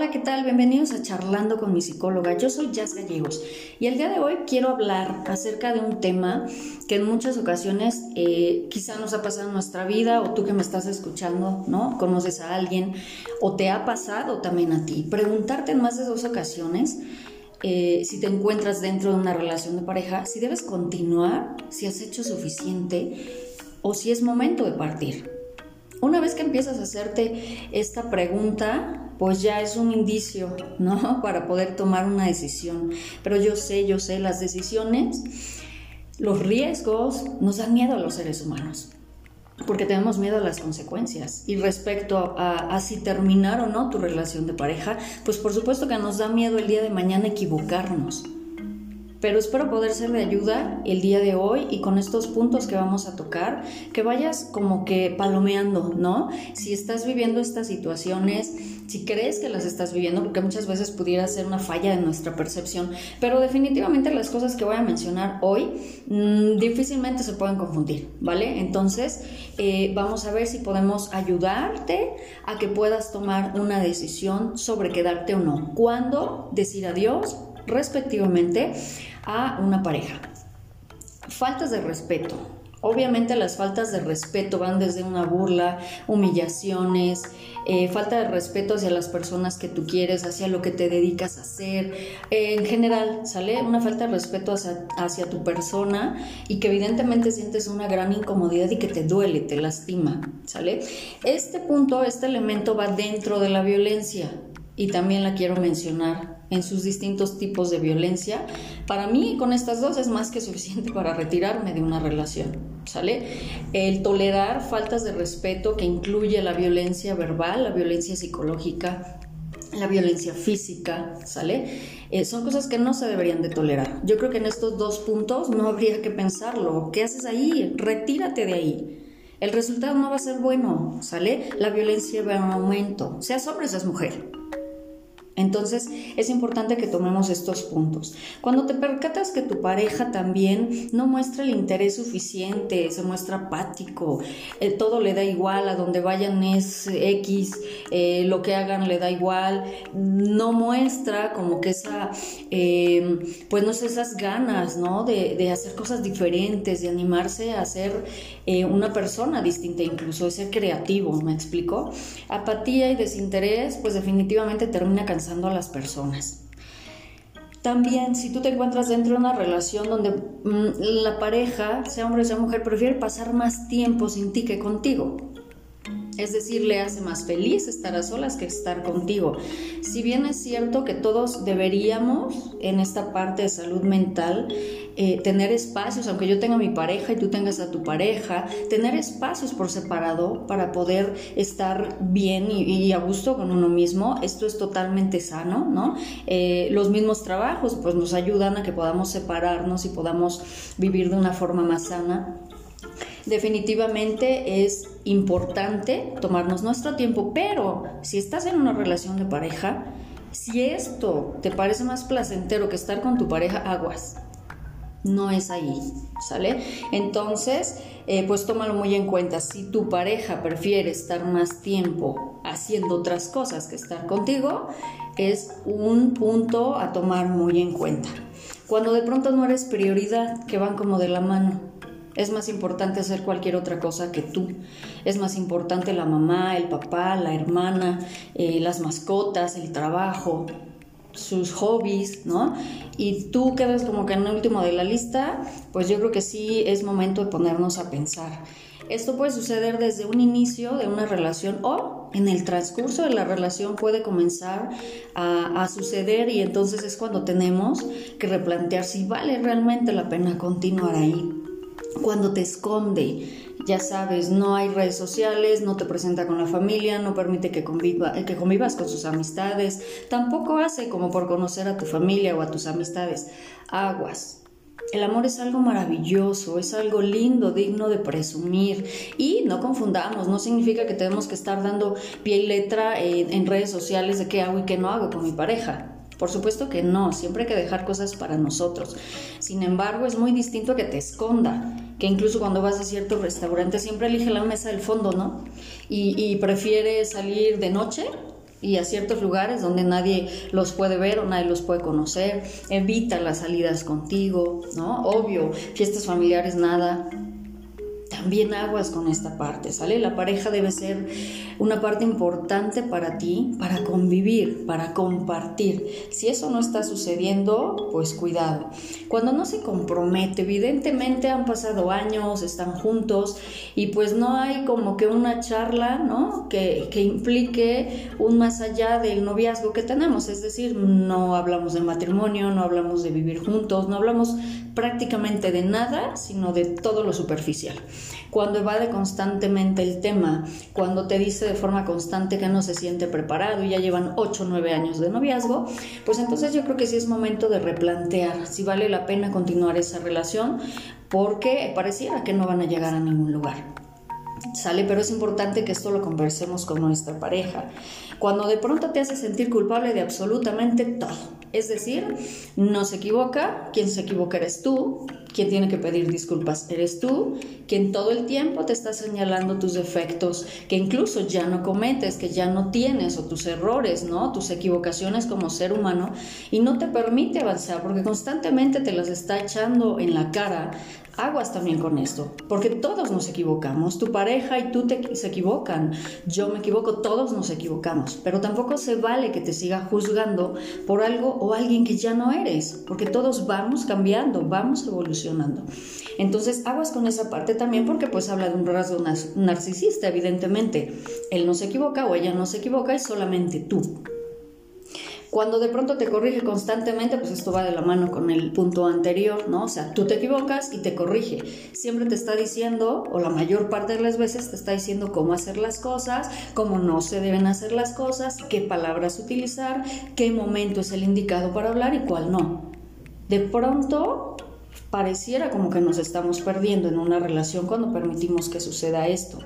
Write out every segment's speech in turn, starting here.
Hola, ¿qué tal? Bienvenidos a Charlando con mi psicóloga. Yo soy Jazz Gallegos y el día de hoy quiero hablar acerca de un tema que en muchas ocasiones eh, quizá nos ha pasado en nuestra vida o tú que me estás escuchando, ¿no? Conoces a alguien o te ha pasado también a ti. Preguntarte en más de dos ocasiones eh, si te encuentras dentro de una relación de pareja, si debes continuar, si has hecho suficiente o si es momento de partir. Una vez que empiezas a hacerte esta pregunta, pues ya es un indicio, ¿no? Para poder tomar una decisión. Pero yo sé, yo sé, las decisiones, los riesgos nos dan miedo a los seres humanos porque tenemos miedo a las consecuencias. Y respecto a, si terminar o no tu relación de pareja, pues por supuesto que nos da miedo el día de mañana equivocarnos. Pero espero poder ser de ayuda el día de hoy y con estos puntos que vamos a tocar, que vayas como que palomeando, ¿no? Si estás viviendo estas situaciones, si crees que las estás viviendo, porque muchas veces pudiera ser una falla de nuestra percepción, pero definitivamente las cosas que voy a mencionar hoy mmm, difícilmente se pueden confundir, ¿vale? Entonces, eh, vamos a ver si podemos ayudarte a que puedas tomar una decisión sobre quedarte o no. ¿Cuándo decir adiós? Respectivamente a una pareja. Faltas de respeto. Obviamente las faltas de respeto van desde una burla, humillaciones, eh, falta de respeto hacia las personas que tú quieres, hacia lo que te dedicas a hacer. en general, ¿sale? Una falta de respeto hacia, hacia, tu persona y que evidentemente sientes una gran incomodidad y que te duele, te lastima, ¿sale? Este punto, este elemento va dentro de la violencia y también la quiero mencionar en sus distintos tipos de violencia, para mí con estas dos es más que suficiente para retirarme de una relación, ¿sale? El tolerar faltas de respeto que incluye la violencia verbal, la violencia psicológica, la violencia física, ¿sale? Eh, son cosas que no se deberían de tolerar. Yo creo que en estos dos puntos no habría que pensarlo. ¿Qué haces ahí? Retírate de ahí. El resultado no va a ser bueno, ¿sale? La violencia va en aumento, seas hombre, seas mujer. Entonces es importante que tomemos estos puntos. Cuando te percatas que tu pareja también no muestra el interés suficiente, se muestra apático, eh, todo le da igual, a donde vayan es X, eh, lo que hagan le da igual, no muestra como que esa, eh, pues no sé, esas ganas, ¿no? De, hacer cosas diferentes, de animarse a ser una persona distinta, incluso de ser creativo, ¿me explico? Apatía y desinterés, pues definitivamente termina cansando a las personas. También, si tú te encuentras dentro de una relación donde mm, la pareja, sea hombre o sea mujer, prefiere pasar más tiempo sin ti que contigo, es decir, le hace más feliz estar a solas que estar contigo. Si bien es cierto que todos deberíamos en esta parte de salud mental eh, tener espacios, aunque yo tenga mi pareja y tú tengas a tu pareja, tener espacios por separado para poder estar bien y, a gusto con uno mismo, esto es totalmente sano, ¿no? Eh, los mismos trabajos pues nos ayudan a que podamos separarnos y podamos vivir de una forma más sana definitivamente es importante tomarnos nuestro tiempo, pero si estás en una relación de pareja, si esto te parece más placentero que estar con tu pareja, aguas. No es ahí, ¿sale? Entonces, eh, pues tómalo muy en cuenta. Si tu pareja prefiere estar más tiempo haciendo otras cosas que estar contigo, es un punto a tomar muy en cuenta. Cuando de pronto no eres prioridad, que van como de la mano, es más importante hacer cualquier otra cosa que tú. Es más importante la mamá, el papá, la hermana, eh, las mascotas, el trabajo, sus hobbies, ¿no? Y tú quedas como que en el último de la lista, pues yo creo que sí es momento de ponernos a pensar. Esto puede suceder desde un inicio de una relación o en el transcurso de la relación puede comenzar a, a, suceder y entonces es cuando tenemos que replantear si vale realmente la pena continuar ahí cuando te esconde. Ya sabes, no hay redes sociales, no te presenta con la familia, no permite que, conviva, que convivas con sus amistades, tampoco hace como por conocer a tu familia o a tus amistades. Aguas. El amor es algo maravilloso, es algo lindo, digno de presumir. Y no confundamos, no significa que tenemos que estar dando pie y letra en, en redes sociales de qué hago y qué no hago con mi pareja. Por supuesto que no, siempre hay que dejar cosas para nosotros. Sin embargo, es muy distinto que te esconda, que incluso cuando vas a ciertos restaurantes siempre elige la mesa del fondo, ¿no? Y, prefiere salir de noche y a ciertos lugares donde nadie los puede ver o nadie los puede conocer. Evita las salidas contigo, ¿no? Obvio, fiestas familiares nada, también aguas con esta parte, ¿sale? La pareja debe ser una parte importante para ti, para convivir, para compartir. Si eso no está sucediendo, pues cuidado. Cuando no se compromete, evidentemente han pasado años, están juntos y pues no hay como que una charla, ¿no? Que, que implique un más allá del noviazgo que tenemos. Es decir, no hablamos de matrimonio, no hablamos de vivir juntos, no hablamos prácticamente de nada, sino de todo lo superficial. Cuando evade constantemente el tema, cuando te dice de forma constante que no se siente preparado y ya llevan 8 o 9 años de noviazgo, pues entonces yo creo que sí es momento de replantear si vale la pena continuar esa relación porque pareciera que no van a llegar a ningún lugar. Sale, pero es importante que esto lo conversemos con nuestra pareja. Cuando de pronto te hace sentir culpable de absolutamente todo es decir, no se equivoca, quien se equivoca eres tú, quien tiene que pedir disculpas eres tú, quien todo el tiempo te está señalando tus defectos, que incluso ya no cometes, que ya no tienes, o tus errores, ¿no? Tus equivocaciones como ser humano, y no te permite avanzar, porque constantemente te las está echando en la cara, aguas también con esto, porque todos nos equivocamos, tu pareja y tú te, se equivocan, yo me equivoco, todos nos equivocamos, pero tampoco se vale que te siga juzgando por algo o alguien que ya no eres, porque todos vamos cambiando, vamos evolucionando. Entonces, aguas con esa parte también porque pues habla de un rasgo narcisista, evidentemente. Él no se equivoca o ella no se equivoca, es solamente tú. Cuando de pronto te corrige constantemente, pues esto va de la mano con el punto anterior, ¿no? O sea, tú te equivocas y te corrige. Siempre te está diciendo, o la mayor parte de las veces te está diciendo cómo hacer las cosas, cómo no se deben hacer las cosas, qué palabras utilizar, qué momento es el indicado para hablar y cuál no. De pronto pareciera como que nos estamos perdiendo en una relación cuando permitimos que suceda esto.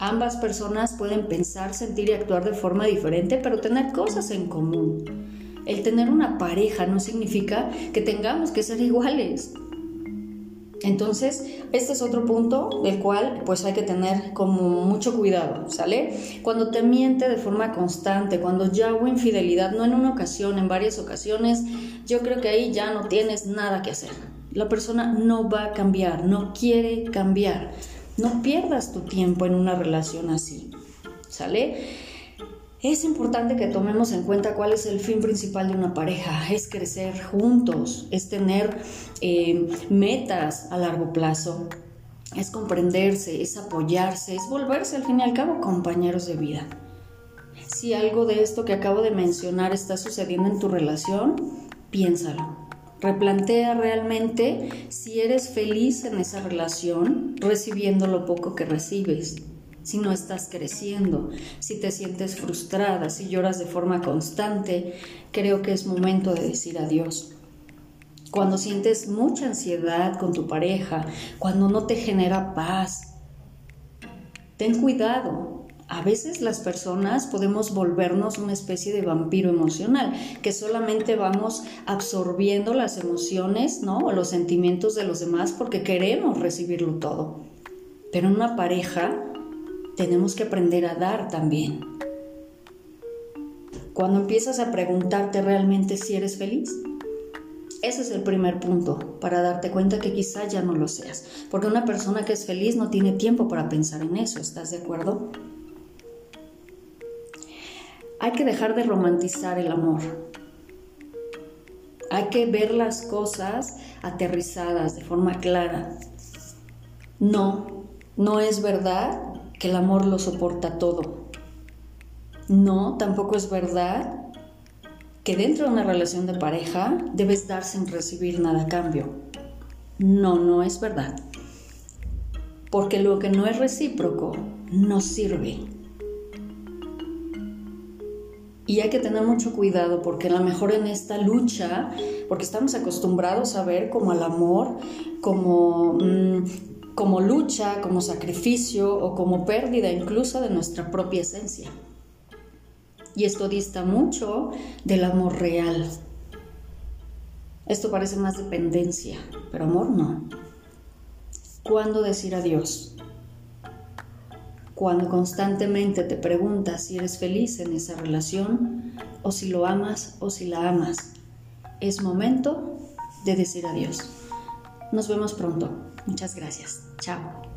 Ambas personas pueden pensar, sentir y actuar de forma diferente, pero tener cosas en común. El tener una pareja no significa que tengamos que ser iguales. Entonces, este es otro punto del cual pues hay que tener como mucho cuidado, ¿sale? Cuando te miente de forma constante, cuando ya hubo infidelidad, no en una ocasión, en varias ocasiones, yo creo que ahí ya no tienes nada que hacer. La persona no va a cambiar, no quiere cambiar. No pierdas tu tiempo en una relación así, ¿sale? Es importante que tomemos en cuenta cuál es el fin principal de una pareja. Es crecer juntos, es tener eh, metas a largo plazo, es comprenderse, es apoyarse, es volverse al fin y al cabo compañeros de vida. Si algo de esto que acabo de mencionar está sucediendo en tu relación, piénsalo. Replantea realmente si eres feliz en esa relación recibiendo lo poco que recibes, si no estás creciendo, si te sientes frustrada, si lloras de forma constante, creo que es momento de decir adiós. Cuando sientes mucha ansiedad con tu pareja, cuando no te genera paz, ten cuidado, a veces las personas podemos volvernos una especie de vampiro emocional, que solamente vamos absorbiendo las emociones, ¿no? O los sentimientos de los demás porque queremos recibirlo todo. Pero en una pareja tenemos que aprender a dar también. Cuando empiezas a preguntarte realmente si eres feliz, ese es el primer punto para darte cuenta que quizá ya no lo seas. Porque una persona que es feliz no tiene tiempo para pensar en eso, ¿estás de acuerdo? Hay que dejar de romantizar el amor. Hay que ver las cosas aterrizadas de forma clara. No, no es verdad que el amor lo soporta todo. No, tampoco es verdad que dentro de una relación de pareja debes dar sin recibir nada a cambio. No, no es verdad. Porque lo que no es recíproco no sirve. Y hay que tener mucho cuidado porque a lo mejor en esta lucha, porque estamos acostumbrados a ver como al amor, como, mm, como lucha, como sacrificio o como pérdida incluso de nuestra propia esencia. Y esto dista mucho del amor real. Esto parece más dependencia, pero amor no. ¿Cuándo decir adiós? Cuando constantemente te preguntas si eres feliz en esa relación o si lo amas o si la amas. Es momento de decir adiós. Nos vemos pronto. Muchas gracias. Chao.